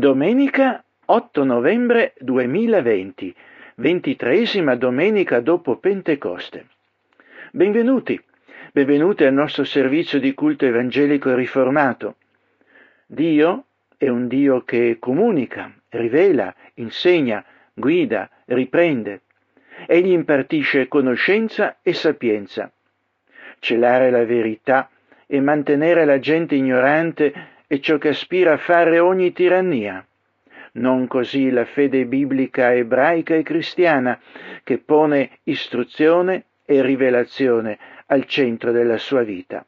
Domenica 8 novembre 2020, ventitreesima domenica dopo Pentecoste. Benvenuti, benvenuti al nostro servizio di culto evangelico riformato. Dio è un Dio che comunica, rivela, insegna, guida, riprende. Egli impartisce conoscenza e sapienza. Celare la verità e mantenere la gente ignorante è ciò che aspira a fare ogni tirannia. Non così la fede biblica ebraica e cristiana, che pone istruzione e rivelazione al centro della sua vita.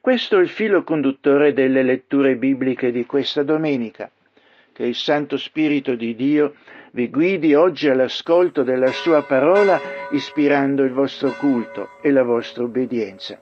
Questo è il filo conduttore delle letture bibliche di questa domenica. Che il Santo Spirito di Dio vi guidi oggi all'ascolto della sua parola, ispirando il vostro culto e la vostra obbedienza.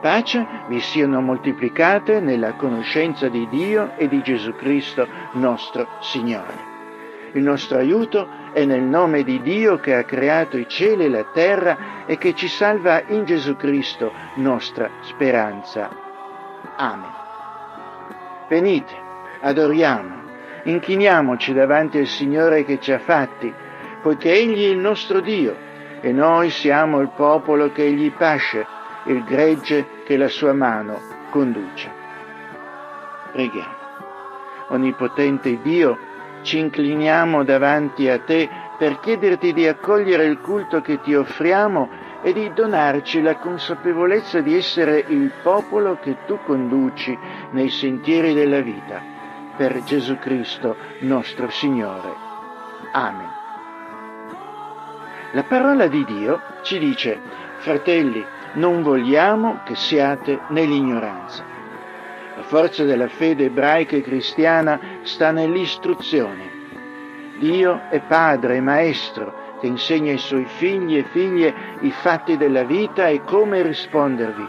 Pace vi siano moltiplicate nella conoscenza di Dio e di Gesù Cristo nostro Signore. Il nostro aiuto è nel nome di Dio che ha creato i cieli e la terra e che ci salva in Gesù Cristo nostra speranza. Amen. Venite, adoriamo, inchiniamoci davanti al Signore che ci ha fatti, poiché Egli è il nostro Dio e noi siamo il popolo che Egli pasce il gregge che la sua mano conduce. Preghiamo. Onnipotente Dio, ci incliniamo davanti a te per chiederti di accogliere il culto che ti offriamo e di donarci la consapevolezza di essere il popolo che tu conduci nei sentieri della vita. Per Gesù Cristo nostro Signore. Amen. La parola di Dio ci dice, fratelli, non vogliamo che siate nell'ignoranza. La forza della fede ebraica e cristiana sta nell'istruzione. Dio è padre e maestro che insegna ai suoi figli e figlie i fatti della vita e come rispondervi.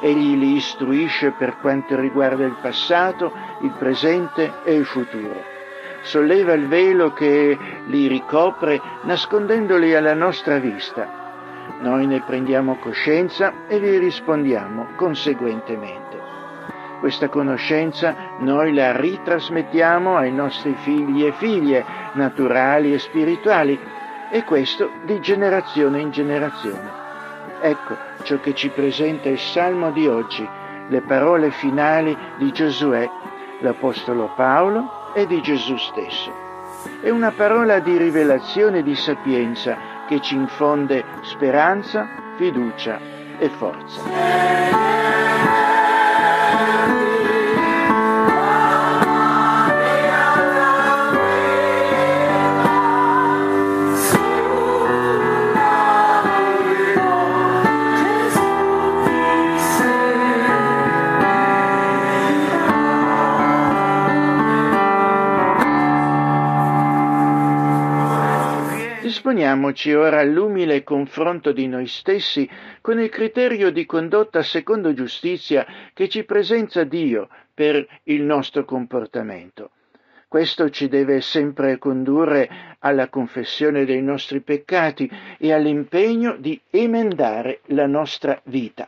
Egli li istruisce per quanto riguarda il passato, il presente e il futuro. Solleva il velo che li ricopre nascondendoli alla nostra vista noi ne prendiamo coscienza e vi rispondiamo conseguentemente. Questa conoscenza noi la ritrasmettiamo ai nostri figli e figlie, naturali e spirituali, e questo di generazione in generazione. Ecco ciò che ci presenta il Salmo di oggi, le parole finali di Giosuè, l'Apostolo Paolo e di Gesù stesso. È una parola di rivelazione e di sapienza che ci infonde speranza, fiducia e forza. Disponiamoci ora all'umile confronto di noi stessi con il criterio di condotta secondo giustizia che ci presenta Dio per il nostro comportamento. Questo ci deve sempre condurre alla confessione dei nostri peccati e all'impegno di emendare la nostra vita.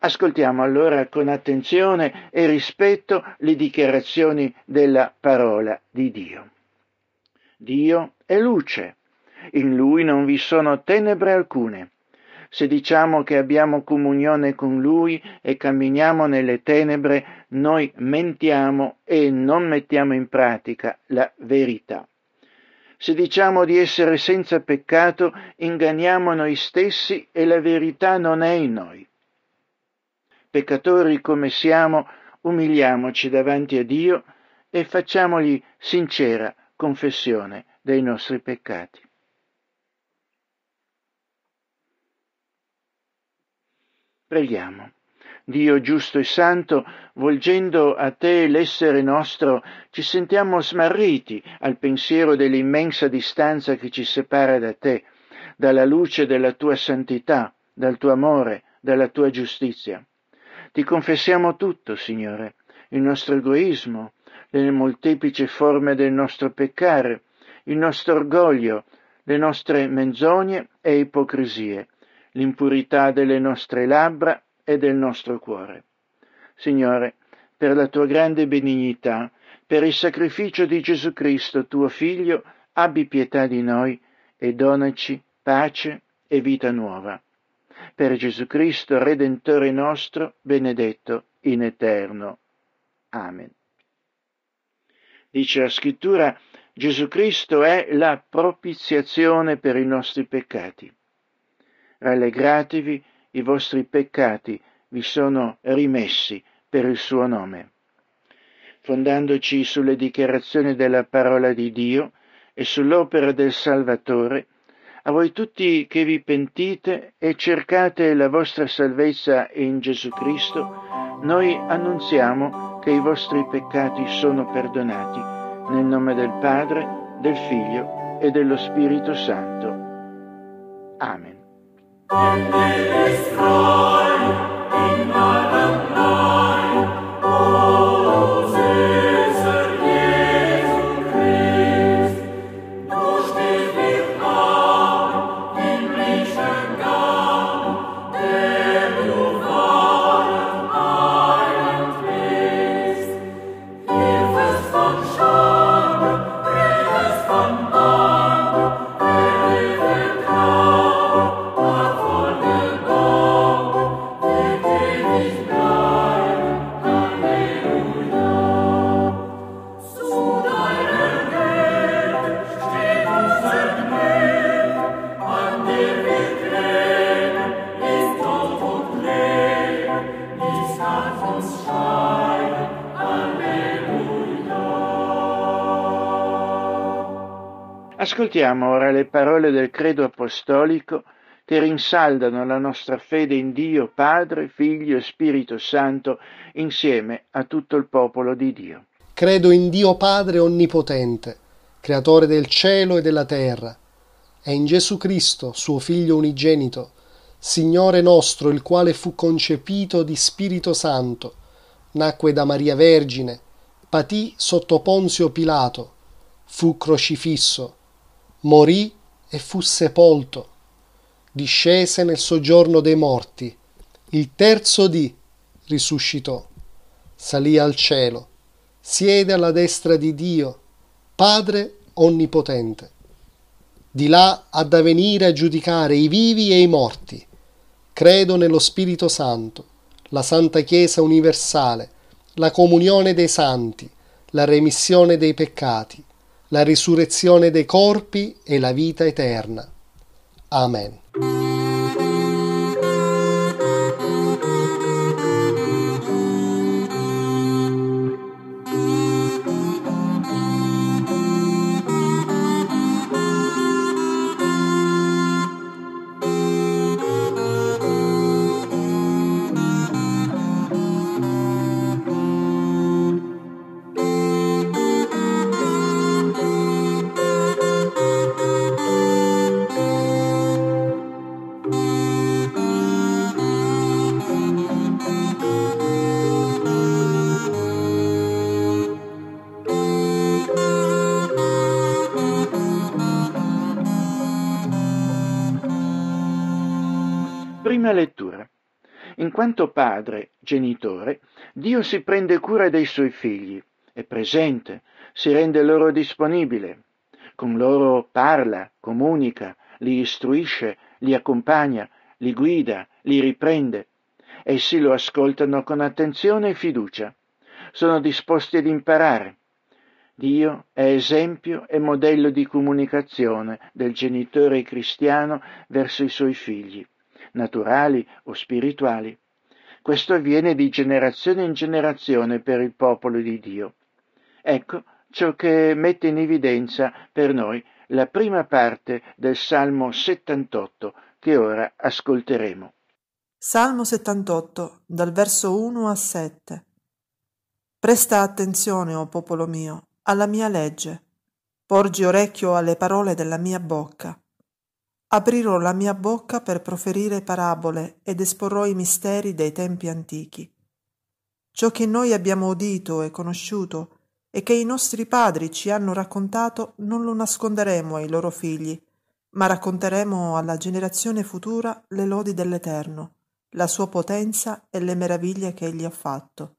Ascoltiamo allora con attenzione e rispetto le dichiarazioni della parola di Dio. Dio è luce, in lui non vi sono tenebre alcune. Se diciamo che abbiamo comunione con Lui e camminiamo nelle tenebre, noi mentiamo e non mettiamo in pratica la verità. Se diciamo di essere senza peccato, inganniamo noi stessi e la verità non è in noi. Peccatori come siamo, umiliamoci davanti a Dio e facciamogli sincera confessione dei nostri peccati. Preghiamo. Dio giusto e santo, volgendo a te l'essere nostro, ci sentiamo smarriti al pensiero dell'immensa distanza che ci separa da te, dalla luce della tua santità, dal tuo amore, dalla tua giustizia. Ti confessiamo tutto, Signore, il nostro egoismo, le molteplici forme del nostro peccare, il nostro orgoglio, le nostre menzogne e ipocrisie, l'impurità delle nostre labbra e del nostro cuore. Signore, per la tua grande benignità, per il sacrificio di Gesù Cristo, tuo Figlio, abbi pietà di noi e donaci pace e vita nuova. Per Gesù Cristo, Redentore nostro, benedetto in eterno. Amen. Dice la scrittura, Gesù Cristo è la propiziazione per i nostri peccati rallegratevi, i vostri peccati vi sono rimessi per il suo nome. Fondandoci sulle dichiarazioni della parola di Dio e sull'opera del Salvatore, a voi tutti che vi pentite e cercate la vostra salvezza in Gesù Cristo, noi annunziamo che i vostri peccati sono perdonati, nel nome del Padre, del Figlio e dello Spirito Santo. Amen. In this sky, in my Ascoltiamo ora le parole del credo apostolico che rinsaldano la nostra fede in Dio Padre, Figlio e Spirito Santo insieme a tutto il popolo di Dio. Credo in Dio Padre Onnipotente, Creatore del cielo e della terra, e in Gesù Cristo, suo Figlio unigenito, Signore nostro, il quale fu concepito di Spirito Santo, nacque da Maria Vergine, patì sotto Ponzio Pilato, fu crocifisso, morì e fu sepolto, discese nel soggiorno dei morti, il terzo dì risuscitò, salì al cielo, siede alla destra di Dio, Padre onnipotente. Di là ha da venire a giudicare i vivi e i morti. Credo nello Spirito Santo, la Santa Chiesa universale, la comunione dei santi, la remissione dei peccati la risurrezione dei corpi e la vita eterna. Amen. Quanto padre, genitore, Dio si prende cura dei suoi figli, è presente, si rende loro disponibile, con loro parla, comunica, li istruisce, li accompagna, li guida, li riprende. Essi lo ascoltano con attenzione e fiducia. Sono disposti ad imparare. Dio è esempio e modello di comunicazione del genitore cristiano verso i suoi figli, naturali o spirituali. Questo avviene di generazione in generazione per il popolo di Dio. Ecco ciò che mette in evidenza per noi la prima parte del Salmo 78 che ora ascolteremo. Salmo 78, dal verso 1 a 7. Presta attenzione, o popolo mio, alla mia legge. Porgi orecchio alle parole della mia bocca. Aprirò la mia bocca per proferire parabole ed esporrò i misteri dei tempi antichi. Ciò che noi abbiamo udito e conosciuto e che i nostri padri ci hanno raccontato non lo nasconderemo ai loro figli, ma racconteremo alla generazione futura le lodi dell'Eterno, la sua potenza e le meraviglie che egli ha fatto.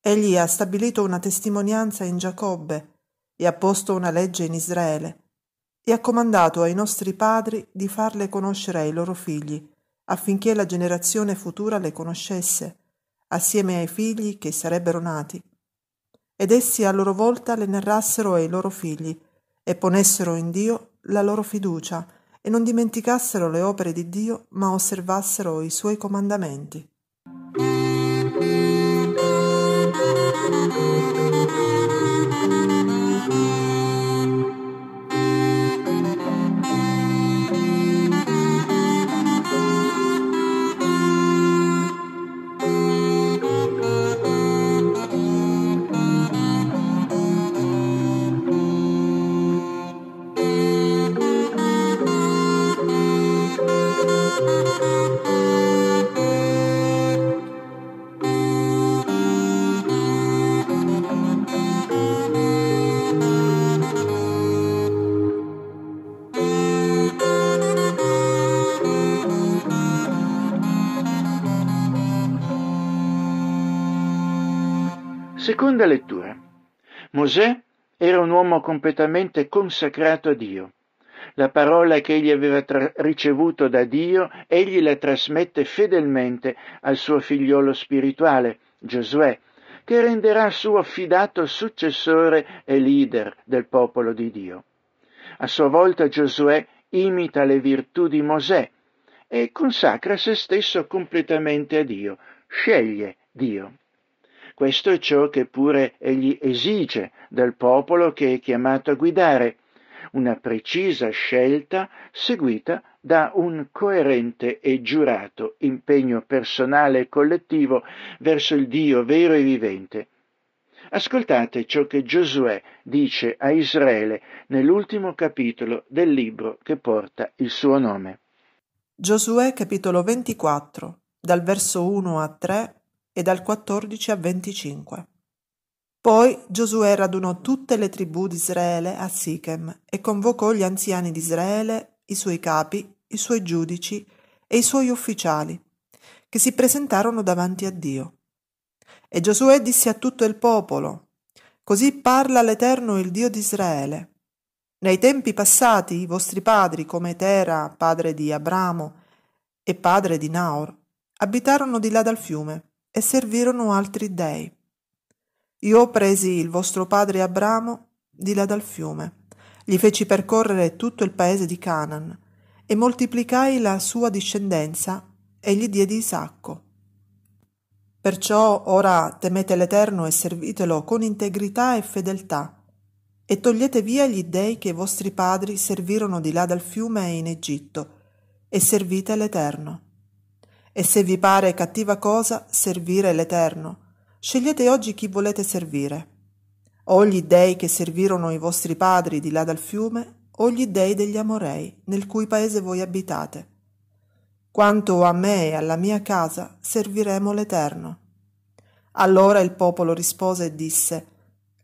Egli ha stabilito una testimonianza in Giacobbe e ha posto una legge in Israele e ha comandato ai nostri padri di farle conoscere ai loro figli, affinché la generazione futura le conoscesse, assieme ai figli che sarebbero nati ed essi a loro volta le narrassero ai loro figli e ponessero in Dio la loro fiducia e non dimenticassero le opere di Dio, ma osservassero i suoi comandamenti. Seconda lettura. Mosè era un uomo completamente consacrato a Dio. La parola che egli aveva tra- ricevuto da Dio, egli la trasmette fedelmente al suo figliolo spirituale, Giosuè, che renderà suo affidato successore e leader del popolo di Dio. A sua volta Giosuè imita le virtù di Mosè e consacra se stesso completamente a Dio, sceglie Dio. Questo è ciò che pure egli esige dal popolo che è chiamato a guidare, una precisa scelta seguita da un coerente e giurato impegno personale e collettivo verso il Dio vero e vivente. Ascoltate ciò che Giosuè dice a Israele nell'ultimo capitolo del libro che porta il suo nome. Giosuè capitolo 24, dal verso 1 a 3 e dal 14 a 25. Poi Giosuè radunò tutte le tribù di Israele a Sichem e convocò gli anziani di Israele, i suoi capi, i suoi giudici e i suoi ufficiali, che si presentarono davanti a Dio. E Giosuè disse a tutto il popolo, Così parla l'Eterno il Dio di Israele. Nei tempi passati i vostri padri, come Tera, padre di Abramo e padre di Naor, abitarono di là dal fiume e servirono altri dei. Io presi il vostro padre Abramo di là dal fiume, gli feci percorrere tutto il paese di Canaan e moltiplicai la sua discendenza e gli diedi Isacco. Perciò ora temete l'Eterno e servitelo con integrità e fedeltà, e togliete via gli dei che i vostri padri servirono di là dal fiume e in Egitto, e servite l'Eterno. E se vi pare cattiva cosa servire l'Eterno, scegliete oggi chi volete servire. O gli dei che servirono i vostri padri di là dal fiume, o gli dei degli Amorei, nel cui paese voi abitate. Quanto a me e alla mia casa, serviremo l'Eterno. Allora il popolo rispose e disse,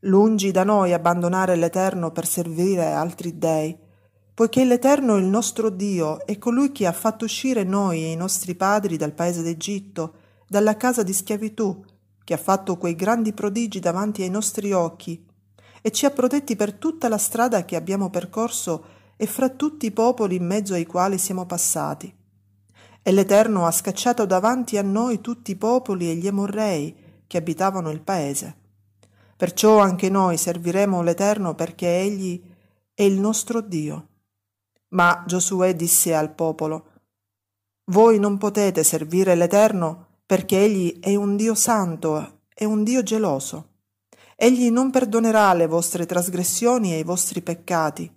Lungi da noi abbandonare l'Eterno per servire altri dei, poiché l'Eterno il nostro Dio è colui che ha fatto uscire noi e i nostri padri dal paese d'Egitto, dalla casa di schiavitù, che ha fatto quei grandi prodigi davanti ai nostri occhi, e ci ha protetti per tutta la strada che abbiamo percorso e fra tutti i popoli in mezzo ai quali siamo passati. E l'Eterno ha scacciato davanti a noi tutti i popoli e gli emorrei che abitavano il paese. Perciò anche noi serviremo l'Eterno perché Egli è il nostro Dio. Ma Giosuè disse al popolo, Voi non potete servire l'Eterno perché Egli è un Dio santo, è un Dio geloso. Egli non perdonerà le vostre trasgressioni e i vostri peccati.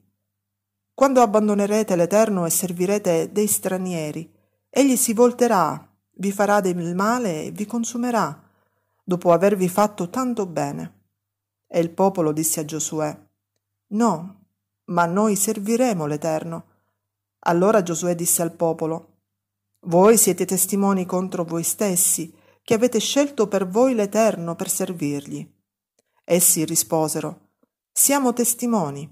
Quando abbandonerete l'Eterno e servirete dei stranieri, Egli si volterà, vi farà del male e vi consumerà, dopo avervi fatto tanto bene. E il popolo disse a Giosuè, No, ma noi serviremo l'Eterno. Allora Giosuè disse al popolo, Voi siete testimoni contro voi stessi, che avete scelto per voi l'Eterno per servirgli. Essi risposero, Siamo testimoni.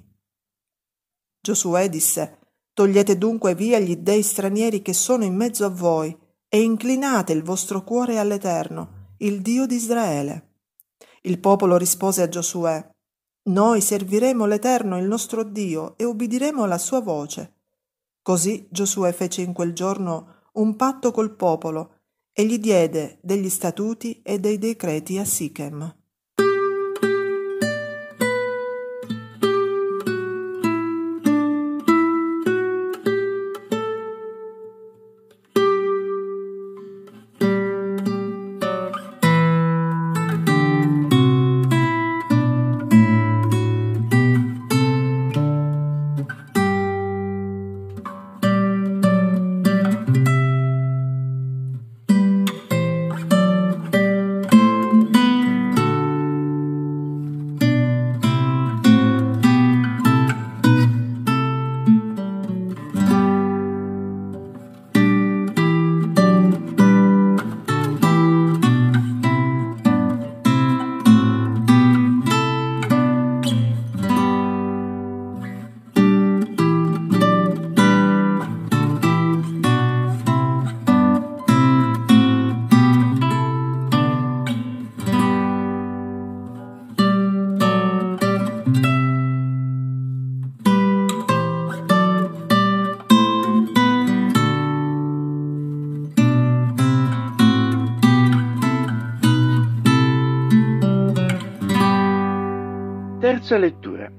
Giosuè disse, Togliete dunque via gli dei stranieri che sono in mezzo a voi, e inclinate il vostro cuore all'Eterno, il Dio di Israele. Il popolo rispose a Giosuè, noi serviremo l'Eterno il nostro Dio e ubbidiremo alla sua voce. Così Giosuè fece in quel giorno un patto col popolo e gli diede degli statuti e dei decreti a Sichem. Terza lettura.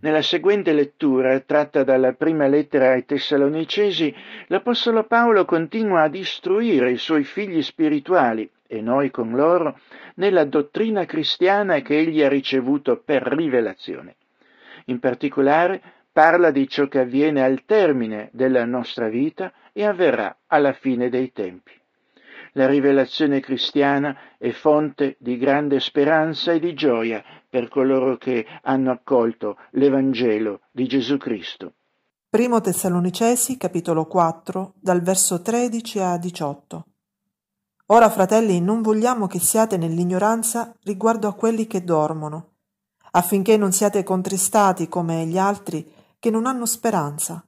Nella seguente lettura, tratta dalla prima lettera ai Tessalonicesi, l'Apostolo Paolo continua ad istruire i suoi figli spirituali, e noi con loro, nella dottrina cristiana che egli ha ricevuto per rivelazione. In particolare parla di ciò che avviene al termine della nostra vita e avverrà alla fine dei tempi la rivelazione cristiana è fonte di grande speranza e di gioia per coloro che hanno accolto l'Evangelo di Gesù Cristo. Primo Tessalonicesi, capitolo 4, dal verso 13 a 18. Ora, fratelli, non vogliamo che siate nell'ignoranza riguardo a quelli che dormono, affinché non siate contristati come gli altri che non hanno speranza.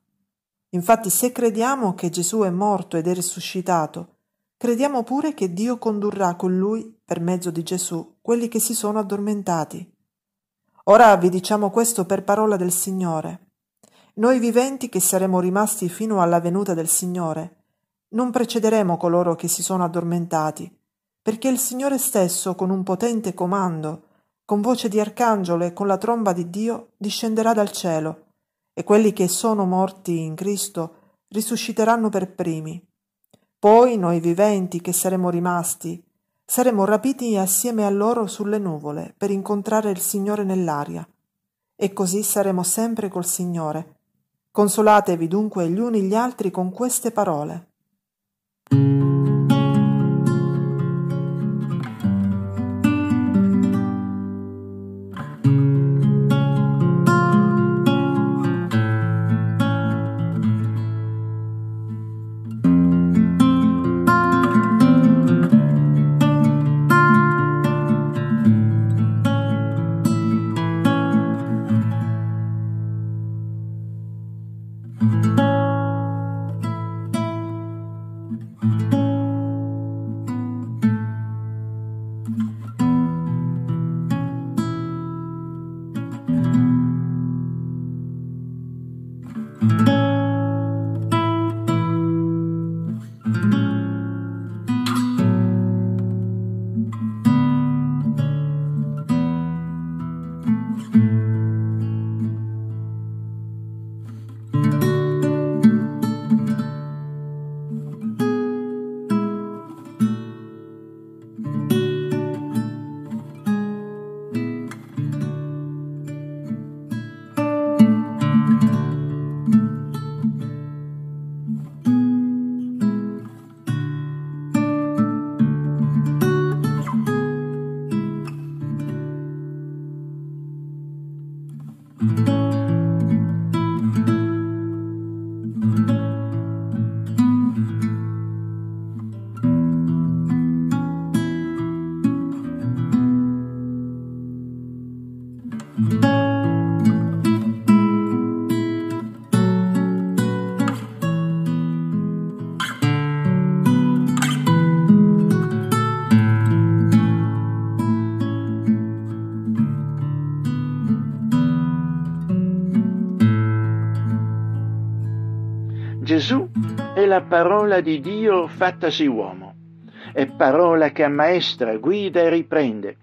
Infatti, se crediamo che Gesù è morto ed è risuscitato, Crediamo pure che Dio condurrà con lui, per mezzo di Gesù, quelli che si sono addormentati. Ora vi diciamo questo per parola del Signore. Noi viventi che saremo rimasti fino alla venuta del Signore, non precederemo coloro che si sono addormentati, perché il Signore stesso, con un potente comando, con voce di arcangelo e con la tromba di Dio, discenderà dal cielo, e quelli che sono morti in Cristo risusciteranno per primi. Poi noi viventi che saremo rimasti, saremo rapiti assieme a loro sulle nuvole per incontrare il Signore nell'aria. E così saremo sempre col Signore. Consolatevi dunque gli uni gli altri con queste parole. La parola di Dio fattasi uomo, è parola che ammaestra, guida e riprende.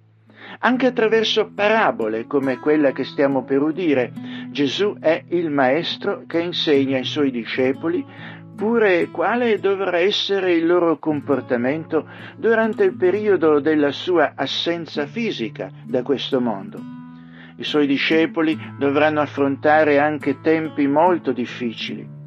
Anche attraverso parabole come quella che stiamo per udire, Gesù è il Maestro che insegna ai suoi discepoli pure quale dovrà essere il loro comportamento durante il periodo della sua assenza fisica da questo mondo. I suoi discepoli dovranno affrontare anche tempi molto difficili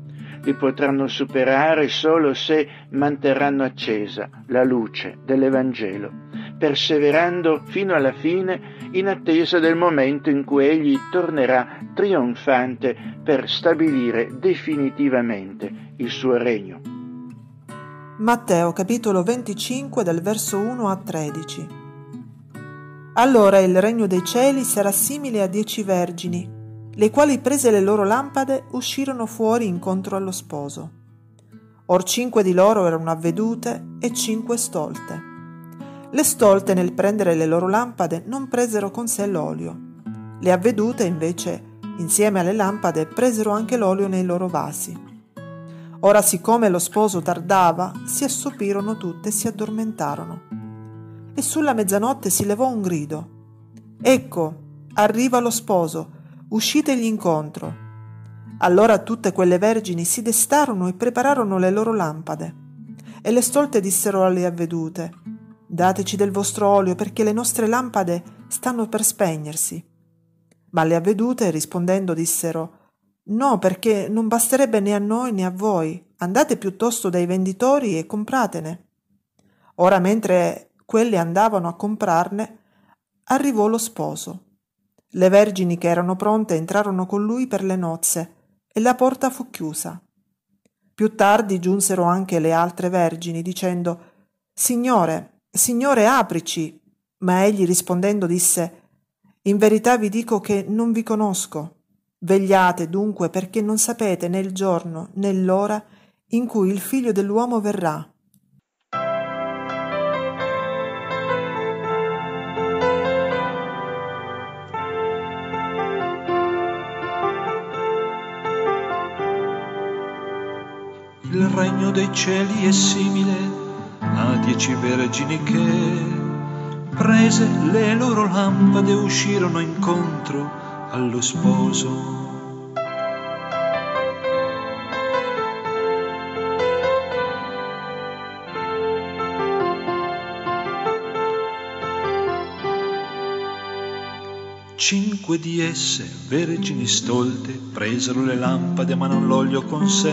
li potranno superare solo se manterranno accesa la luce dell'Evangelo, perseverando fino alla fine in attesa del momento in cui egli tornerà trionfante per stabilire definitivamente il suo regno. Matteo capitolo 25 dal verso 1 a 13 Allora il regno dei cieli sarà simile a dieci vergini le quali prese le loro lampade uscirono fuori incontro allo sposo. Or cinque di loro erano avvedute e cinque stolte. Le stolte nel prendere le loro lampade non presero con sé l'olio. Le avvedute invece, insieme alle lampade, presero anche l'olio nei loro vasi. Ora siccome lo sposo tardava, si assopirono tutte e si addormentarono. E sulla mezzanotte si levò un grido. Ecco, arriva lo sposo, uscitegli incontro. Allora tutte quelle vergini si destarono e prepararono le loro lampade. E le stolte dissero alle avvedute, Dateci del vostro olio perché le nostre lampade stanno per spegnersi. Ma le avvedute rispondendo dissero, No, perché non basterebbe né a noi né a voi. Andate piuttosto dai venditori e compratene. Ora mentre quelle andavano a comprarne, arrivò lo sposo. Le vergini che erano pronte entrarono con lui per le nozze e la porta fu chiusa. Più tardi giunsero anche le altre vergini dicendo Signore, Signore, aprici. Ma egli rispondendo disse In verità vi dico che non vi conosco. Vegliate dunque perché non sapete né il giorno né l'ora in cui il figlio dell'uomo verrà. Il regno dei cieli è simile a dieci vergini che, prese le loro lampade, uscirono incontro allo sposo. Cinque di esse, vergini stolte, presero le lampade ma non l'olio con sé.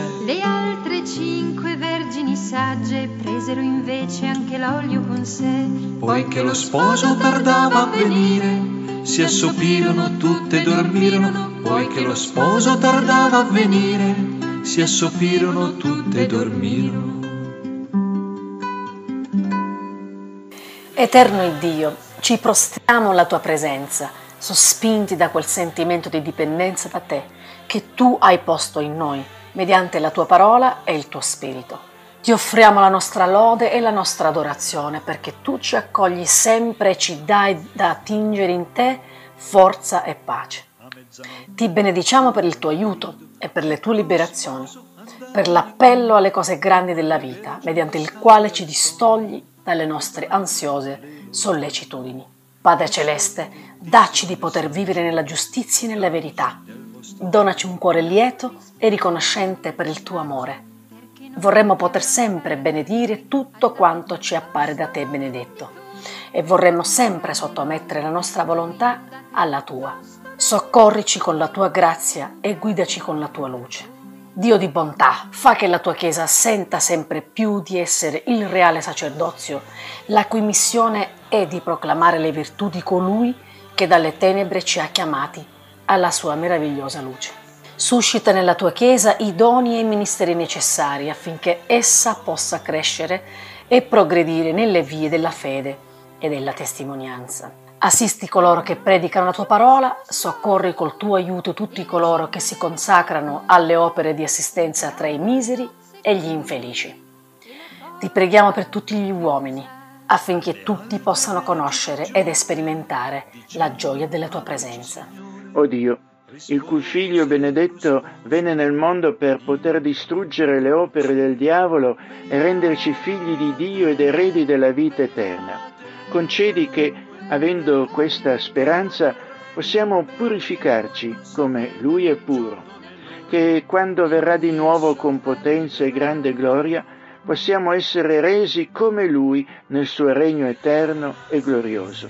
Cinque vergini sagge presero invece anche l'olio con sé. Poiché lo sposo tardava a venire, si assopirono tutte e dormirono. Poiché lo sposo tardava a venire, si assopirono tutte e dormirono. Eterno Dio, ci prostriamo alla tua presenza sospinti da quel sentimento di dipendenza da te che tu hai posto in noi mediante la tua parola e il tuo spirito. Ti offriamo la nostra lode e la nostra adorazione perché tu ci accogli sempre e ci dai da attingere in te forza e pace. Ti benediciamo per il tuo aiuto e per le tue liberazioni, per l'appello alle cose grandi della vita, mediante il quale ci distogli dalle nostre ansiose sollecitudini. Padre Celeste, dacci di poter vivere nella giustizia e nella verità. Donaci un cuore lieto e riconoscente per il tuo amore. Vorremmo poter sempre benedire tutto quanto ci appare da te benedetto e vorremmo sempre sottomettere la nostra volontà alla tua. Soccorrici con la tua grazia e guidaci con la tua luce. Dio di bontà, fa che la tua Chiesa senta sempre più di essere il reale sacerdozio, la cui missione è di proclamare le virtù di colui che dalle tenebre ci ha chiamati alla sua meravigliosa luce. Suscita nella tua Chiesa i doni e i ministeri necessari affinché essa possa crescere e progredire nelle vie della fede e della testimonianza. Assisti coloro che predicano la tua parola, soccorri col tuo aiuto tutti coloro che si consacrano alle opere di assistenza tra i miseri e gli infelici. Ti preghiamo per tutti gli uomini, affinché tutti possano conoscere ed sperimentare la gioia della tua presenza. O Dio, il cui figlio benedetto venne nel mondo per poter distruggere le opere del diavolo e renderci figli di Dio ed eredi della vita eterna. Concedi che, avendo questa speranza, possiamo purificarci come Lui è puro, che quando verrà di nuovo con potenza e grande gloria, possiamo essere resi come Lui nel suo regno eterno e glorioso,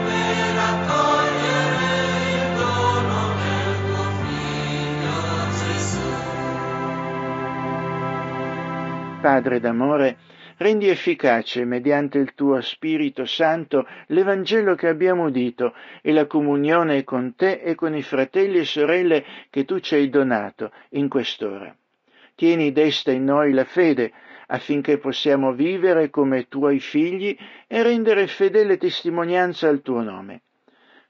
Padre d'amore, rendi efficace mediante il tuo Spirito Santo l'Evangelo che abbiamo udito e la comunione con te e con i fratelli e sorelle che tu ci hai donato in quest'ora. Tieni desta in noi la fede affinché possiamo vivere come tuoi figli e rendere fedele testimonianza al tuo nome.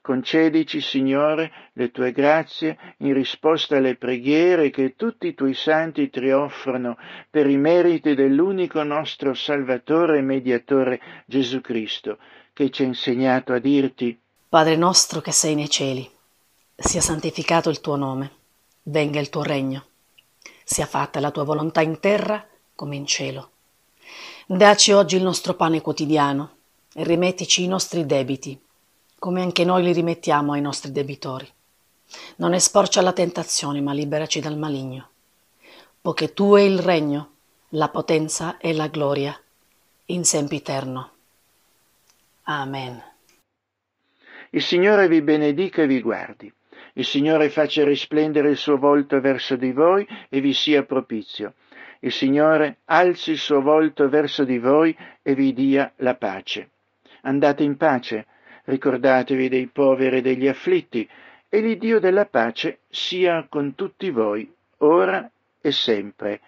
Concedici, Signore, le tue grazie in risposta alle preghiere che tutti i tuoi santi ti offrono per i meriti dell'unico nostro Salvatore e Mediatore Gesù Cristo, che ci ha insegnato a dirti Padre nostro che sei nei cieli, sia santificato il tuo nome, venga il tuo regno, sia fatta la tua volontà in terra come in cielo. Daci oggi il nostro pane quotidiano e rimettici i nostri debiti come anche noi li rimettiamo ai nostri debitori. Non esporci alla tentazione, ma liberaci dal maligno. Poiché tu è il regno, la potenza e la gloria, in sempiterno. Amen. Il Signore vi benedica e vi guardi. Il Signore faccia risplendere il suo volto verso di voi e vi sia propizio. Il Signore alzi il suo volto verso di voi e vi dia la pace. Andate in pace ricordatevi dei poveri e degli afflitti, e l'Iddio della pace sia con tutti voi, ora e sempre.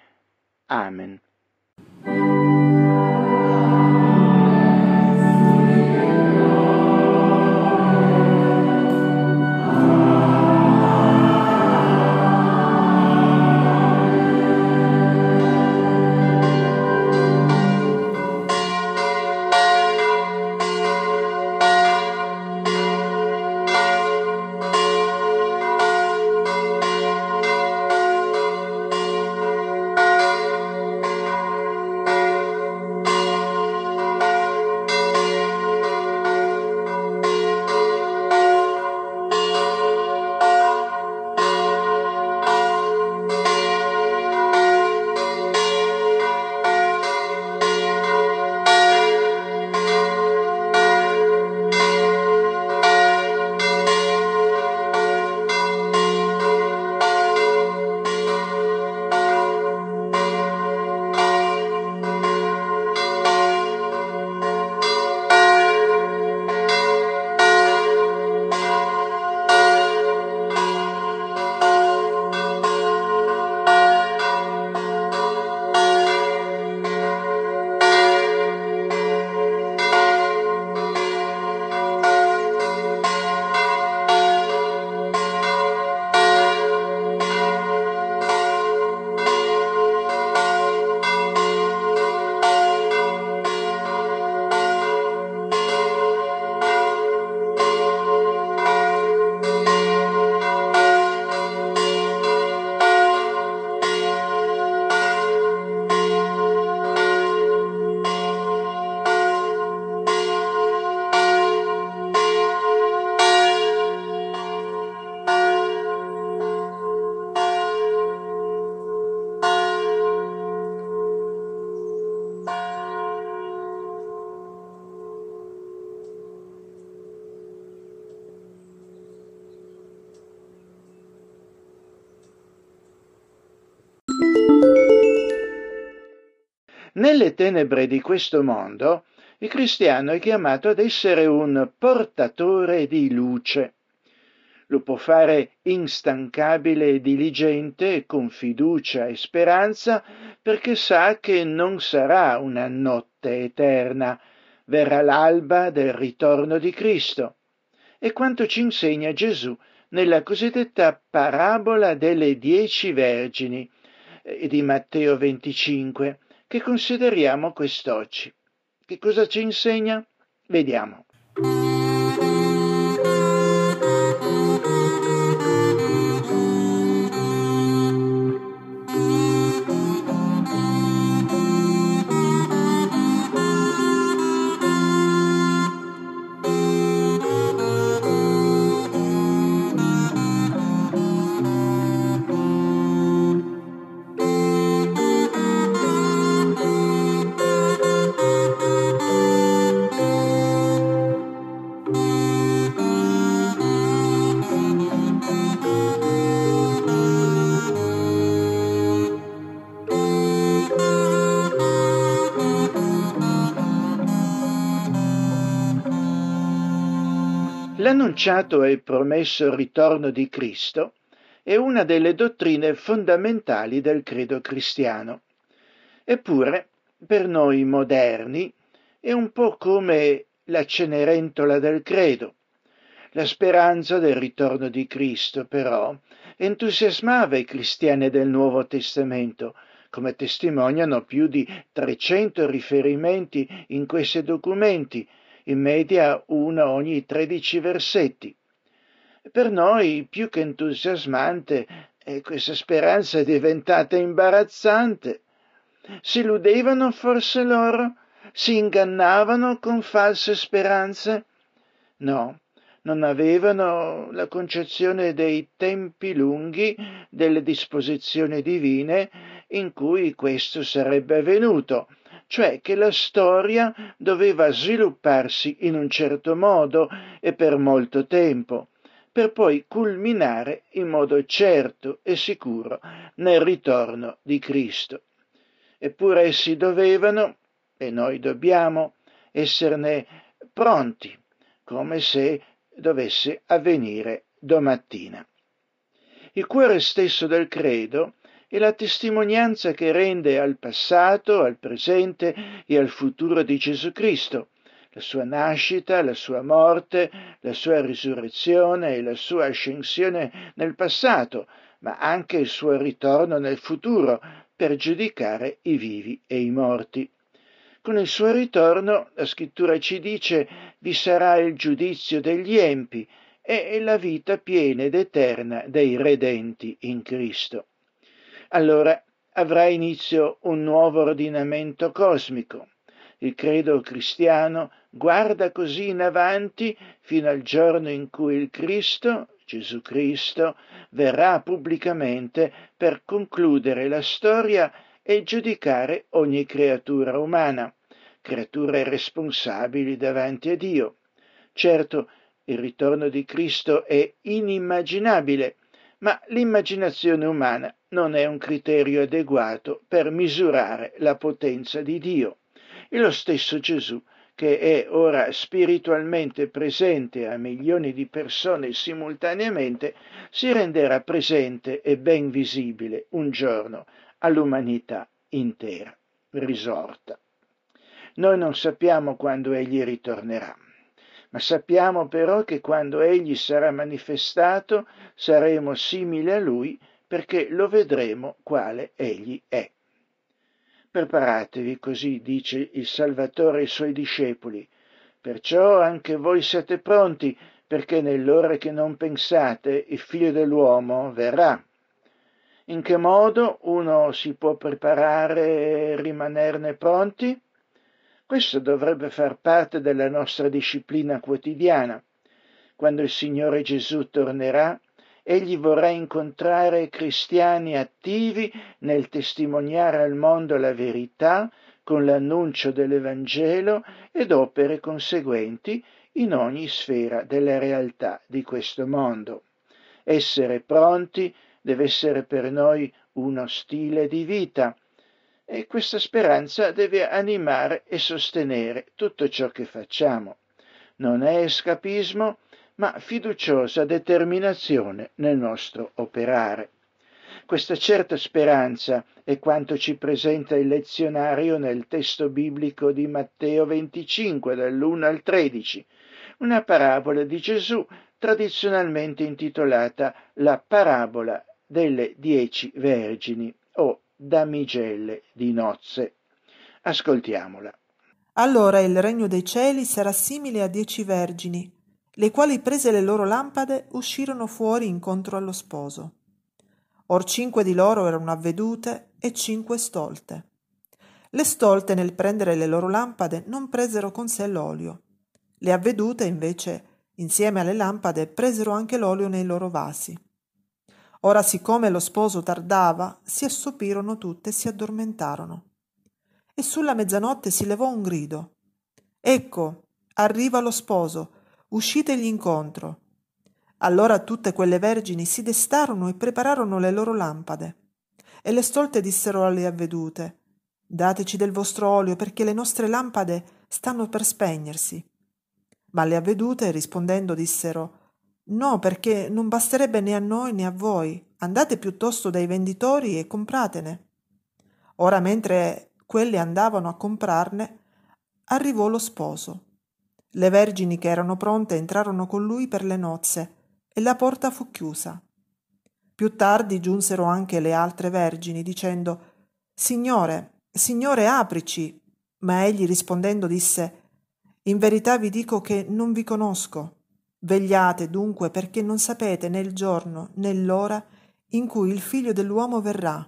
Amen. Tenebre di questo mondo, il cristiano è chiamato ad essere un portatore di luce. Lo può fare instancabile e diligente, con fiducia e speranza, perché sa che non sarà una notte eterna, verrà l'alba del ritorno di Cristo. E quanto ci insegna Gesù nella cosiddetta parabola delle dieci vergini eh, di Matteo 25, che consideriamo quest'oggi. Che cosa ci insegna? Vediamo. L'annunciato e promesso ritorno di Cristo è una delle dottrine fondamentali del credo cristiano. Eppure, per noi moderni, è un po' come la cenerentola del credo. La speranza del ritorno di Cristo, però, entusiasmava i cristiani del Nuovo Testamento, come testimoniano più di 300 riferimenti in questi documenti, in media uno ogni 13 versetti. Per noi, più che entusiasmante, eh, questa speranza è diventata imbarazzante. Si illudevano forse loro? Si ingannavano con false speranze? No, non avevano la concezione dei tempi lunghi, delle disposizioni divine in cui questo sarebbe avvenuto, cioè che la storia doveva svilupparsi in un certo modo e per molto tempo, per poi culminare in modo certo e sicuro nel ritorno di Cristo. Eppure essi dovevano, e noi dobbiamo, esserne pronti, come se dovesse avvenire domattina. Il cuore stesso del credo è la testimonianza che rende al passato, al presente e al futuro di Gesù Cristo, la sua nascita, la sua morte, la sua risurrezione e la sua ascensione nel passato, ma anche il suo ritorno nel futuro per giudicare i vivi e i morti. Con il suo ritorno, la scrittura ci dice, vi sarà il giudizio degli empi e la vita piena ed eterna dei redenti in Cristo allora avrà inizio un nuovo ordinamento cosmico. Il credo cristiano guarda così in avanti fino al giorno in cui il Cristo, Gesù Cristo, verrà pubblicamente per concludere la storia e giudicare ogni creatura umana, creature responsabili davanti a Dio. Certo, il ritorno di Cristo è inimmaginabile, ma l'immaginazione umana non è un criterio adeguato per misurare la potenza di Dio. E lo stesso Gesù, che è ora spiritualmente presente a milioni di persone simultaneamente, si renderà presente e ben visibile un giorno all'umanità intera, risorta. Noi non sappiamo quando egli ritornerà ma sappiamo però che quando egli sarà manifestato saremo simili a lui perché lo vedremo quale egli è. Preparatevi, così dice il Salvatore ai suoi discepoli, perciò anche voi siete pronti, perché nell'ora che non pensate il figlio dell'uomo verrà. In che modo uno si può preparare e rimanerne pronti? Questo dovrebbe far parte della nostra disciplina quotidiana. Quando il Signore Gesù tornerà, egli vorrà incontrare cristiani attivi nel testimoniare al mondo la verità con l'annuncio dell'Evangelo ed opere conseguenti in ogni sfera della realtà di questo mondo. Essere pronti deve essere per noi uno stile di vita, e questa speranza deve animare e sostenere tutto ciò che facciamo. Non è escapismo, ma fiduciosa determinazione nel nostro operare. Questa certa speranza è quanto ci presenta il lezionario nel testo biblico di Matteo 25, dall'1 al 13, una parabola di Gesù tradizionalmente intitolata la parabola delle dieci vergini o damigelle di nozze. Ascoltiamola. Allora il regno dei cieli sarà simile a dieci vergini, le quali prese le loro lampade uscirono fuori incontro allo sposo. Or cinque di loro erano avvedute e cinque stolte. Le stolte nel prendere le loro lampade non presero con sé l'olio. Le avvedute invece, insieme alle lampade, presero anche l'olio nei loro vasi. Ora, siccome lo sposo tardava, si assopirono tutte e si addormentarono. E sulla mezzanotte si levò un grido. Ecco, arriva lo sposo, uscitegli incontro. Allora tutte quelle vergini si destarono e prepararono le loro lampade. E le stolte dissero alle avvedute, Dateci del vostro olio, perché le nostre lampade stanno per spegnersi. Ma le avvedute, rispondendo, dissero, No, perché non basterebbe né a noi né a voi. Andate piuttosto dai venditori e compratene. Ora, mentre quelli andavano a comprarne, arrivò lo sposo. Le vergini che erano pronte entrarono con lui per le nozze e la porta fu chiusa. Più tardi giunsero anche le altre vergini dicendo Signore, Signore, aprici. Ma egli rispondendo disse In verità vi dico che non vi conosco. Vegliate dunque perché non sapete né il giorno né l'ora in cui il figlio dell'uomo verrà.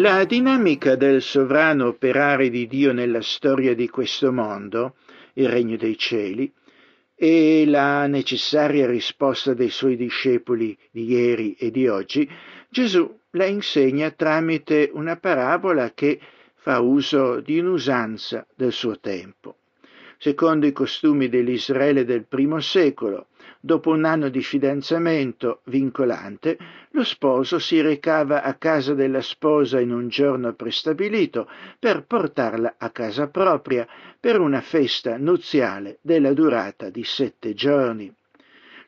La dinamica del sovrano operare di Dio nella storia di questo mondo, il regno dei cieli, e la necessaria risposta dei suoi discepoli di ieri e di oggi, Gesù la insegna tramite una parabola che fa uso di un'usanza del suo tempo. Secondo i costumi dell'Israele del primo secolo, Dopo un anno di fidanzamento vincolante, lo sposo si recava a casa della sposa in un giorno prestabilito per portarla a casa propria per una festa nuziale della durata di sette giorni.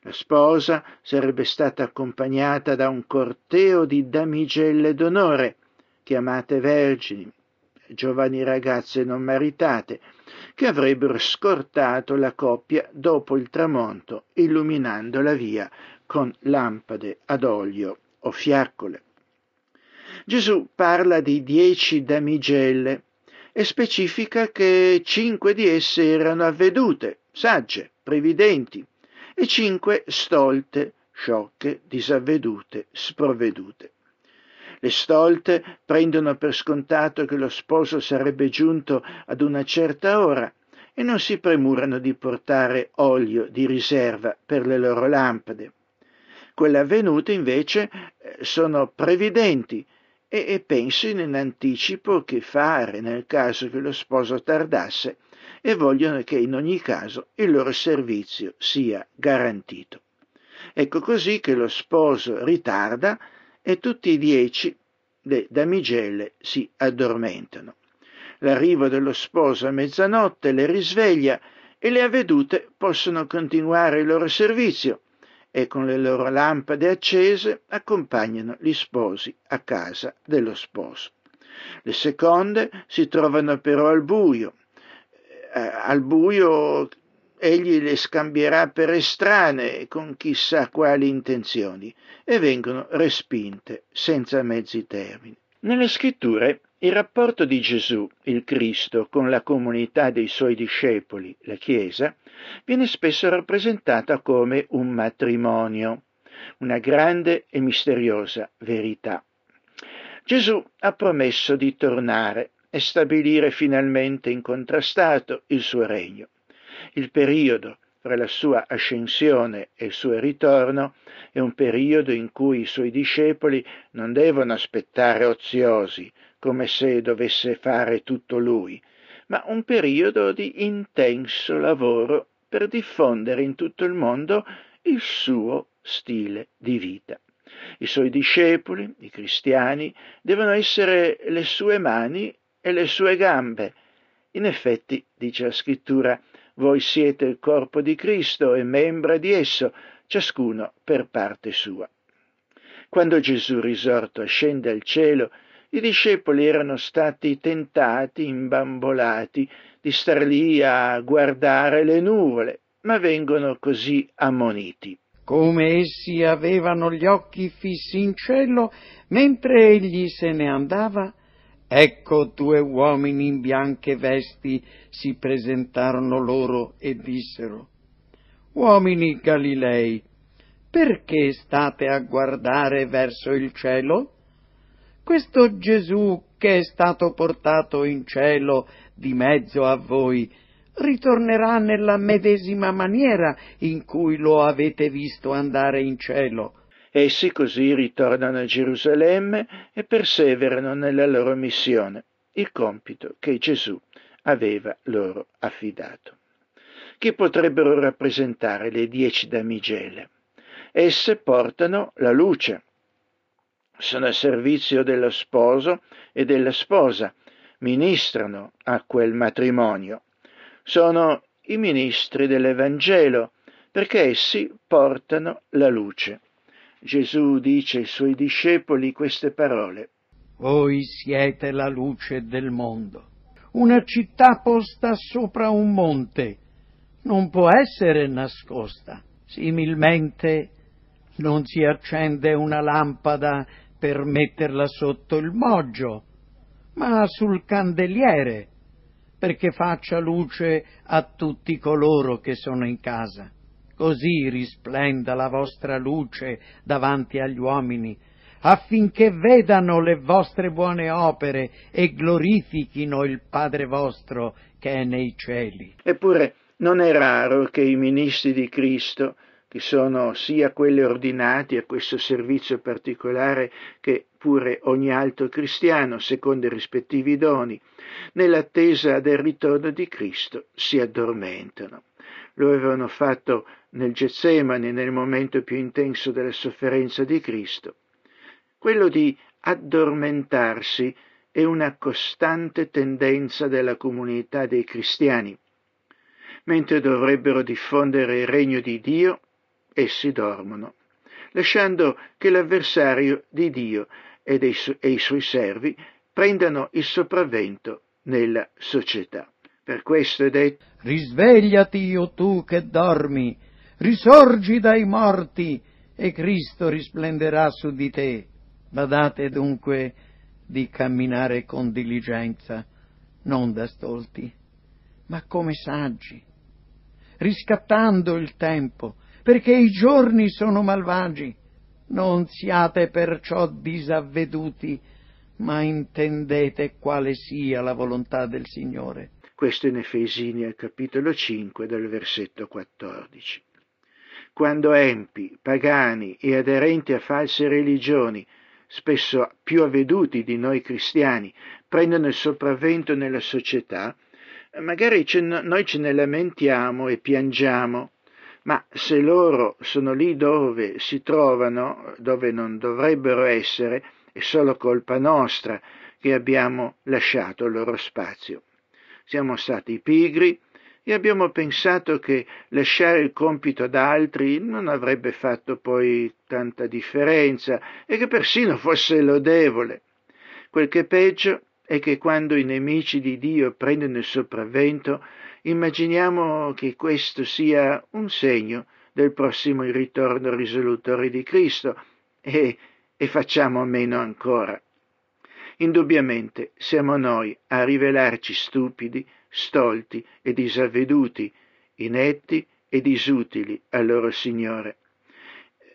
La sposa sarebbe stata accompagnata da un corteo di damigelle d'onore, chiamate vergini, giovani ragazze non maritate, che avrebbero scortato la coppia dopo il tramonto, illuminando la via con lampade ad olio o fiaccole. Gesù parla di dieci damigelle e specifica che cinque di esse erano avvedute, sagge, previdenti, e cinque stolte, sciocche, disavvedute, sprovvedute. Le stolte prendono per scontato che lo sposo sarebbe giunto ad una certa ora e non si premurano di portare olio di riserva per le loro lampade. Quelle avvenute invece eh, sono previdenti e, e pensano in anticipo che fare nel caso che lo sposo tardasse e vogliono che in ogni caso il loro servizio sia garantito. Ecco così che lo sposo ritarda e tutti i dieci le damigelle si addormentano. L'arrivo dello sposo a mezzanotte le risveglia e le avvedute possono continuare il loro servizio e con le loro lampade accese accompagnano gli sposi a casa dello sposo. Le seconde si trovano però al buio, eh, al buio egli le scambierà per estranee con chissà quali intenzioni e vengono respinte senza mezzi termini. Nelle scritture il rapporto di Gesù, il Cristo, con la comunità dei suoi discepoli, la Chiesa, viene spesso rappresentata come un matrimonio, una grande e misteriosa verità. Gesù ha promesso di tornare e stabilire finalmente incontrastato il suo regno. Il periodo fra la sua ascensione e il suo ritorno è un periodo in cui i suoi discepoli non devono aspettare oziosi, come se dovesse fare tutto lui, ma un periodo di intenso lavoro per diffondere in tutto il mondo il suo stile di vita. I suoi discepoli, i cristiani, devono essere le sue mani e le sue gambe. In effetti, dice la scrittura, voi siete il corpo di Cristo e membra di esso, ciascuno per parte sua. Quando Gesù risorto ascende al cielo, i discepoli erano stati tentati, imbambolati, di star lì a guardare le nuvole, ma vengono così ammoniti. Come essi avevano gli occhi fissi in cielo, mentre egli se ne andava, ecco due uomini in bianche vesti si presentarono loro e dissero, Uomini Galilei, perché state a guardare verso il cielo? Questo Gesù che è stato portato in cielo di mezzo a voi, ritornerà nella medesima maniera in cui lo avete visto andare in cielo. Essi così ritornano a Gerusalemme e perseverano nella loro missione, il compito che Gesù aveva loro affidato. Chi potrebbero rappresentare le dieci damigelle? Esse portano la luce, sono a servizio dello sposo e della sposa, ministrano a quel matrimonio. Sono i ministri dell'Evangelo, perché essi portano la luce. Gesù dice ai suoi discepoli queste parole. Voi siete la luce del mondo. Una città posta sopra un monte non può essere nascosta. Similmente non si accende una lampada per metterla sotto il moggio, ma sul candeliere, perché faccia luce a tutti coloro che sono in casa. Così risplenda la vostra luce davanti agli uomini, affinché vedano le vostre buone opere e glorifichino il Padre vostro che è nei cieli. Eppure non è raro che i ministri di Cristo che sono sia quelli ordinati a questo servizio particolare che pure ogni altro cristiano, secondo i rispettivi doni, nell'attesa del ritorno di Cristo, si addormentano. Lo avevano fatto nel Getsemani, nel momento più intenso della sofferenza di Cristo. Quello di addormentarsi è una costante tendenza della comunità dei cristiani. Mentre dovrebbero diffondere il regno di Dio, essi dormono, lasciando che l'avversario di Dio e, dei, e i suoi servi prendano il sopravvento nella società. Per questo è detto Risvegliati, o tu che dormi, risorgi dai morti e Cristo risplenderà su di te. Badate dunque di camminare con diligenza, non da stolti, ma come saggi, riscattando il tempo, perché i giorni sono malvagi. Non siate perciò disavveduti, ma intendete quale sia la volontà del Signore. Questo in Efesini al capitolo 5 del versetto 14. Quando empi, pagani e aderenti a false religioni, spesso più avveduti di noi cristiani, prendono il sopravvento nella società, magari ce, noi ce ne lamentiamo e piangiamo, ma se loro sono lì dove si trovano, dove non dovrebbero essere, è solo colpa nostra che abbiamo lasciato il loro spazio. Siamo stati pigri e abbiamo pensato che lasciare il compito ad altri non avrebbe fatto poi tanta differenza e che persino fosse lodevole. Quel che è peggio è che quando i nemici di Dio prendono il sopravvento, immaginiamo che questo sia un segno del prossimo ritorno risolutore di Cristo e, e facciamo meno ancora. Indubbiamente siamo noi a rivelarci stupidi, stolti e disavveduti, inetti e disutili al loro Signore.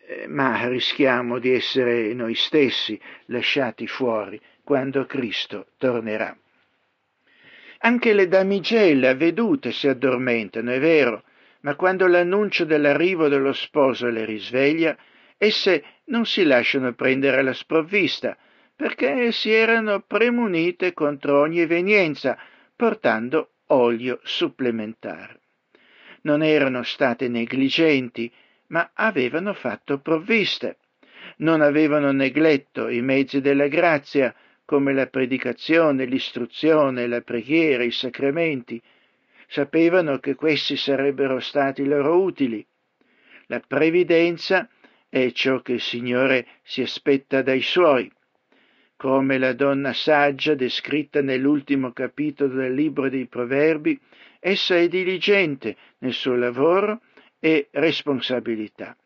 Eh, ma rischiamo di essere noi stessi lasciati fuori quando Cristo tornerà. Anche le damigelle avvedute si addormentano, è vero, ma quando l'annuncio dell'arrivo dello sposo le risveglia, esse non si lasciano prendere alla sprovvista, perché si erano premunite contro ogni evenienza, portando olio supplementare. Non erano state negligenti, ma avevano fatto provviste. Non avevano negletto i mezzi della grazia, come la predicazione, l'istruzione, la preghiera, i sacramenti. Sapevano che questi sarebbero stati loro utili. La previdenza è ciò che il Signore si aspetta dai suoi come la donna saggia descritta nell'ultimo capitolo del libro dei Proverbi, essa è diligente nel suo lavoro e responsabilità.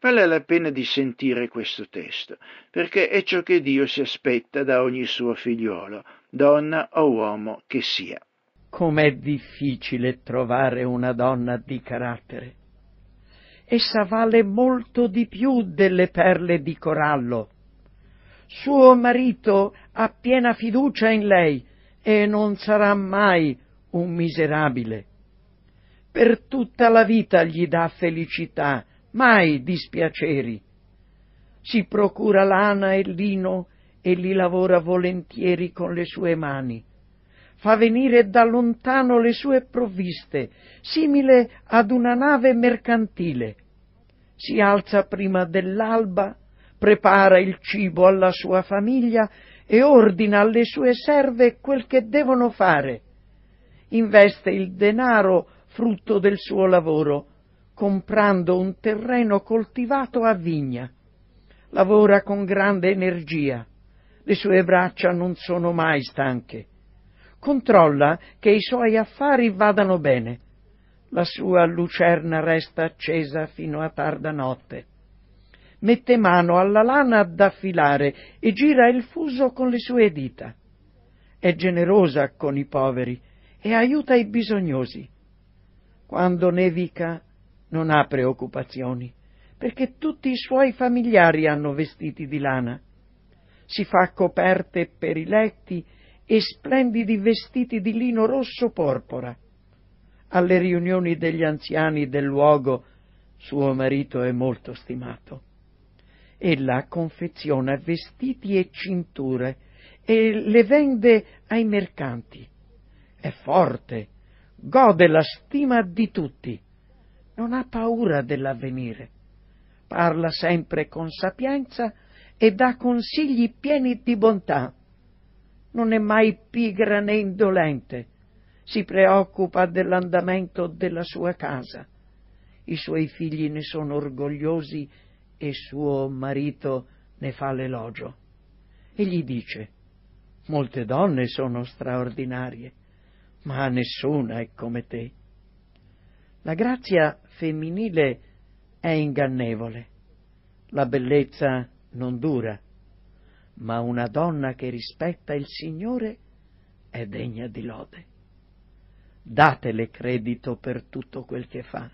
Vale la pena di sentire questo testo, perché è ciò che Dio si aspetta da ogni suo figliuolo, donna o uomo che sia. Com'è difficile trovare una donna di carattere. Essa vale molto di più delle perle di corallo suo marito ha piena fiducia in lei e non sarà mai un miserabile. Per tutta la vita gli dà felicità, mai dispiaceri. Si procura lana e lino e li lavora volentieri con le sue mani. Fa venire da lontano le sue provviste, simile ad una nave mercantile. Si alza prima dell'alba prepara il cibo alla sua famiglia e ordina alle sue serve quel che devono fare. Investe il denaro frutto del suo lavoro, comprando un terreno coltivato a vigna. Lavora con grande energia. Le sue braccia non sono mai stanche. Controlla che i suoi affari vadano bene. La sua lucerna resta accesa fino a tarda notte mette mano alla lana da filare e gira il fuso con le sue dita. È generosa con i poveri e aiuta i bisognosi. Quando nevica non ha preoccupazioni, perché tutti i suoi familiari hanno vestiti di lana. Si fa coperte per i letti e splendidi vestiti di lino rosso porpora. Alle riunioni degli anziani del luogo suo marito è molto stimato ella confeziona vestiti e cinture e le vende ai mercanti. È forte, gode la stima di tutti, non ha paura dell'avvenire, parla sempre con sapienza e dà consigli pieni di bontà. Non è mai pigra né indolente, si preoccupa dell'andamento della sua casa. I suoi figli ne sono orgogliosi e suo marito ne fa l'elogio. E gli dice, molte donne sono straordinarie, ma nessuna è come te. La grazia femminile è ingannevole, la bellezza non dura, ma una donna che rispetta il Signore è degna di lode. Datele credito per tutto quel che fa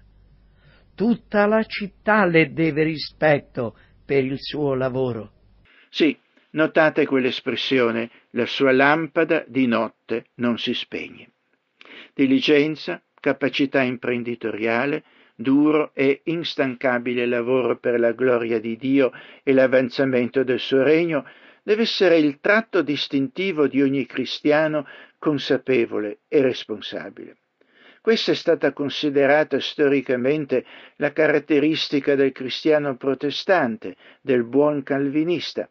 Tutta la città le deve rispetto per il suo lavoro. Sì, notate quell'espressione, la sua lampada di notte non si spegne. Diligenza, capacità imprenditoriale, duro e instancabile lavoro per la gloria di Dio e l'avanzamento del suo regno deve essere il tratto distintivo di ogni cristiano consapevole e responsabile. Questa è stata considerata storicamente la caratteristica del cristiano protestante, del buon calvinista.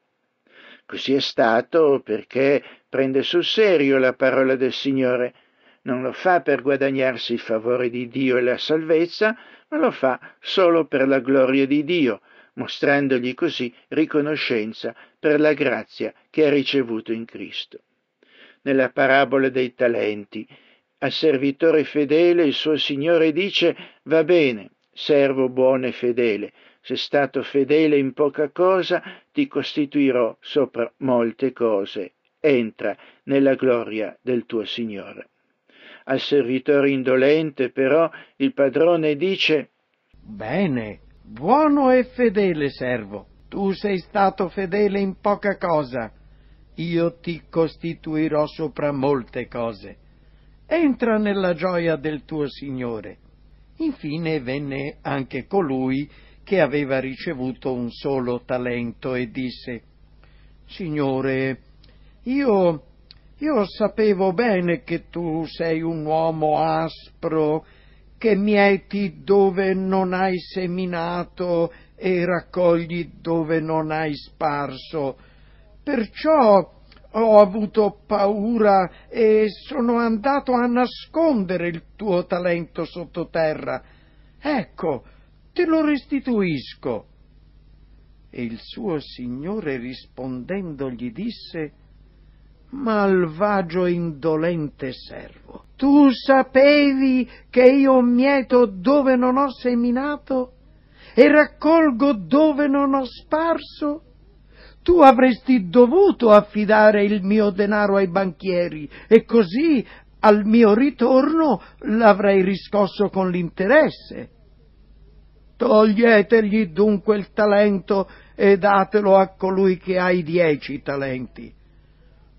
Così è stato perché prende sul serio la parola del Signore, non lo fa per guadagnarsi il favore di Dio e la salvezza, ma lo fa solo per la gloria di Dio, mostrandogli così riconoscenza per la grazia che ha ricevuto in Cristo. Nella parabola dei talenti Al servitore fedele il suo Signore dice va bene, servo buono e fedele, sei stato fedele in poca cosa, ti costituirò sopra molte cose. Entra nella gloria del tuo Signore. Al servitore indolente, però, il padrone dice Bene, buono e fedele servo, tu sei stato fedele in poca cosa, io ti costituirò sopra molte cose. Entra nella gioia del tuo Signore. Infine venne anche colui che aveva ricevuto un solo talento e disse Signore, io, io sapevo bene che tu sei un uomo aspro, che mieti dove non hai seminato e raccogli dove non hai sparso. Perciò ho avuto paura e sono andato a nascondere il tuo talento sottoterra. Ecco, te lo restituisco. E il suo signore rispondendo gli disse Malvagio e indolente servo, tu sapevi che io mieto dove non ho seminato e raccolgo dove non ho sparso? Tu avresti dovuto affidare il mio denaro ai banchieri e così al mio ritorno l'avrei riscosso con l'interesse. Toglietegli dunque il talento e datelo a colui che ha i dieci talenti,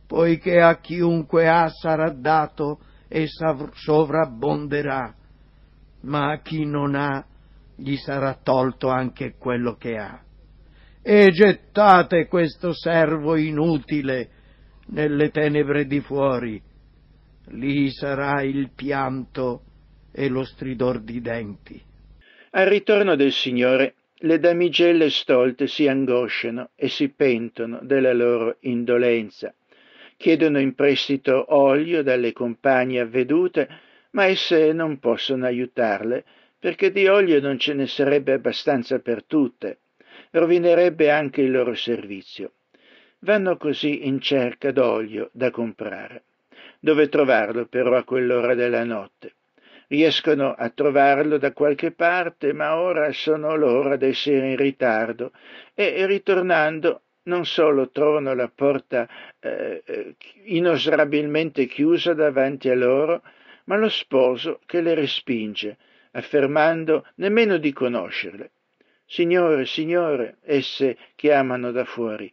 poiché a chiunque ha sarà dato e sovrabbonderà, ma a chi non ha gli sarà tolto anche quello che ha. E gettate questo servo inutile nelle tenebre di fuori, lì sarà il pianto e lo stridor di denti. Al ritorno del Signore, le damigelle stolte si angosciano e si pentono della loro indolenza. Chiedono in prestito olio dalle compagne avvedute, ma esse non possono aiutarle, perché di olio non ce ne sarebbe abbastanza per tutte. Rovinerebbe anche il loro servizio. Vanno così in cerca d'olio da comprare. Dove trovarlo però a quell'ora della notte? riescono a trovarlo da qualche parte, ma ora sono l'ora d'essere in ritardo e ritornando non solo trovano la porta eh, eh, inosrabilmente chiusa davanti a loro, ma lo sposo che le respinge, affermando nemmeno di conoscerle. Signore, Signore, esse chiamano da fuori.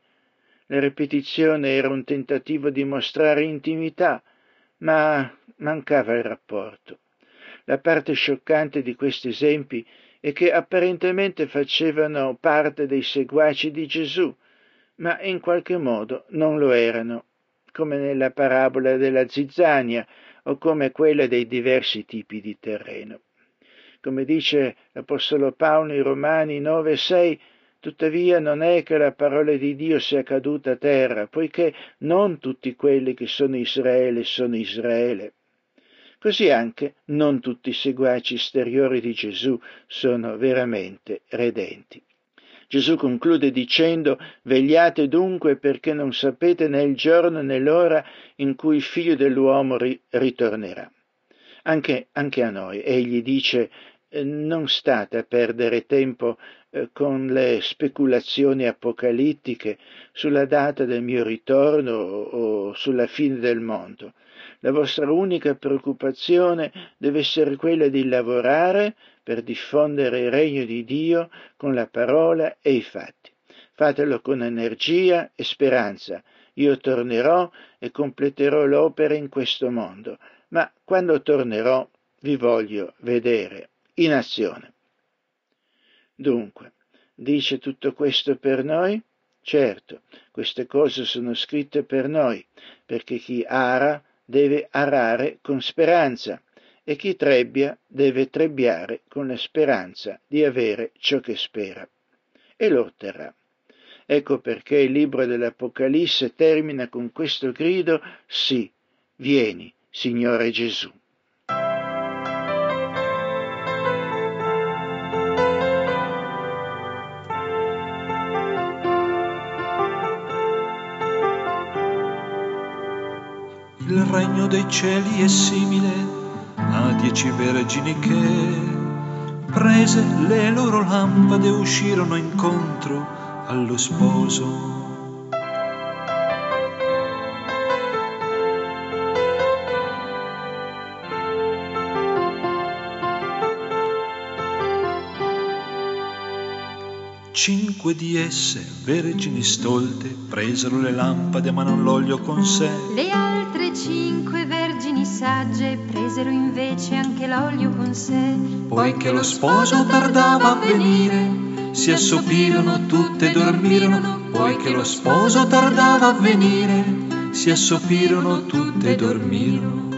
La ripetizione era un tentativo di mostrare intimità, ma mancava il rapporto. La parte scioccante di questi esempi è che apparentemente facevano parte dei seguaci di Gesù, ma in qualche modo non lo erano, come nella parabola della zizzania o come quella dei diversi tipi di terreno. Come dice l'Apostolo Paolo in Romani 9:6, tuttavia non è che la parola di Dio sia caduta a terra, poiché non tutti quelli che sono Israele sono Israele Così anche non tutti i seguaci esteriori di Gesù sono veramente redenti. Gesù conclude dicendo vegliate dunque perché non sapete né il giorno né l'ora in cui il figlio dell'uomo ri- ritornerà. Anche, anche, a noi egli dice non state a perdere tempo eh, con le speculazioni apocalittiche sulla data del mio ritorno o sulla fine del mondo. La vostra unica preoccupazione deve essere quella di lavorare per diffondere il regno di Dio con la parola e i fatti. Fatelo con energia e speranza. Io tornerò e completerò l'opera in questo mondo, ma quando tornerò vi voglio vedere in azione. Dunque, dice tutto questo per noi? Certo, queste cose sono scritte per noi, perché chi ara deve arare con speranza e chi trebbia deve trebbiare con la speranza di avere ciò che spera. E lo otterrà. Ecco perché il libro dell'Apocalisse termina con questo grido, sì, vieni, Signore Gesù. Il regno dei cieli è simile a dieci vergini che prese le loro lampade uscirono incontro allo sposo. Cinque di esse, vergini stolte, presero le lampade ma non l'olio con sé. Le cinque vergini sagge presero invece anche l'olio con sé. Poiché lo sposo tardava a venire, si assopirono tutte e dormirono. Poiché lo sposo tardava a venire, si assopirono tutte e dormirono.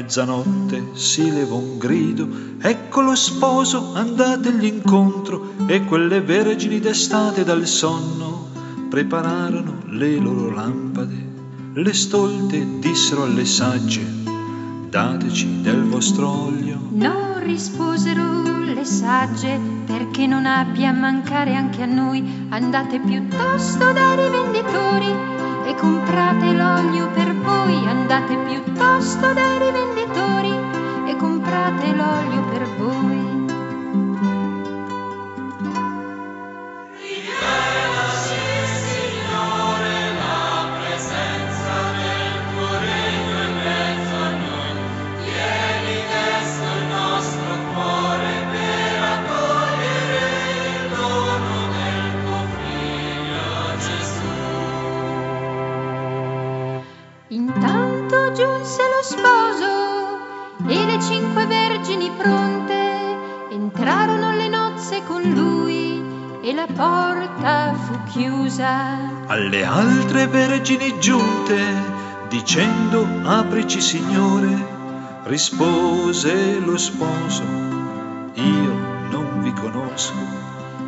Mezzanotte si levò un grido, ecco lo sposo, andategli incontro, e quelle vergini destate dal sonno prepararono le loro lampade. Le stolte dissero alle sagge, dateci del vostro olio. No, risposero le sagge, perché non abbia a mancare anche a noi. Andate piuttosto dai rivenditori e comprate l'olio per voi. Andate piuttosto dai vergini giunte, dicendo aprici Signore, rispose lo sposo, io non vi conosco.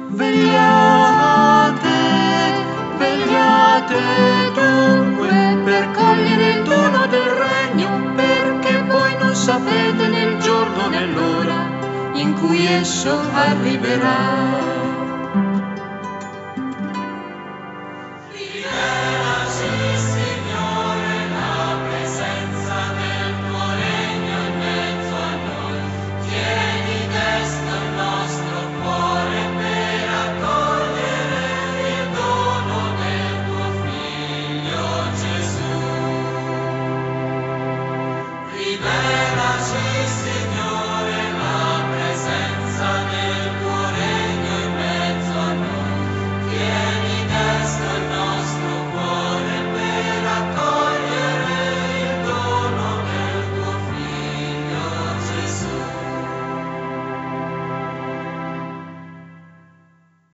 Vegliate, vegliate dunque per cogliere il dono del regno, perché voi non sapete nel giorno né l'ora in cui esso arriverà.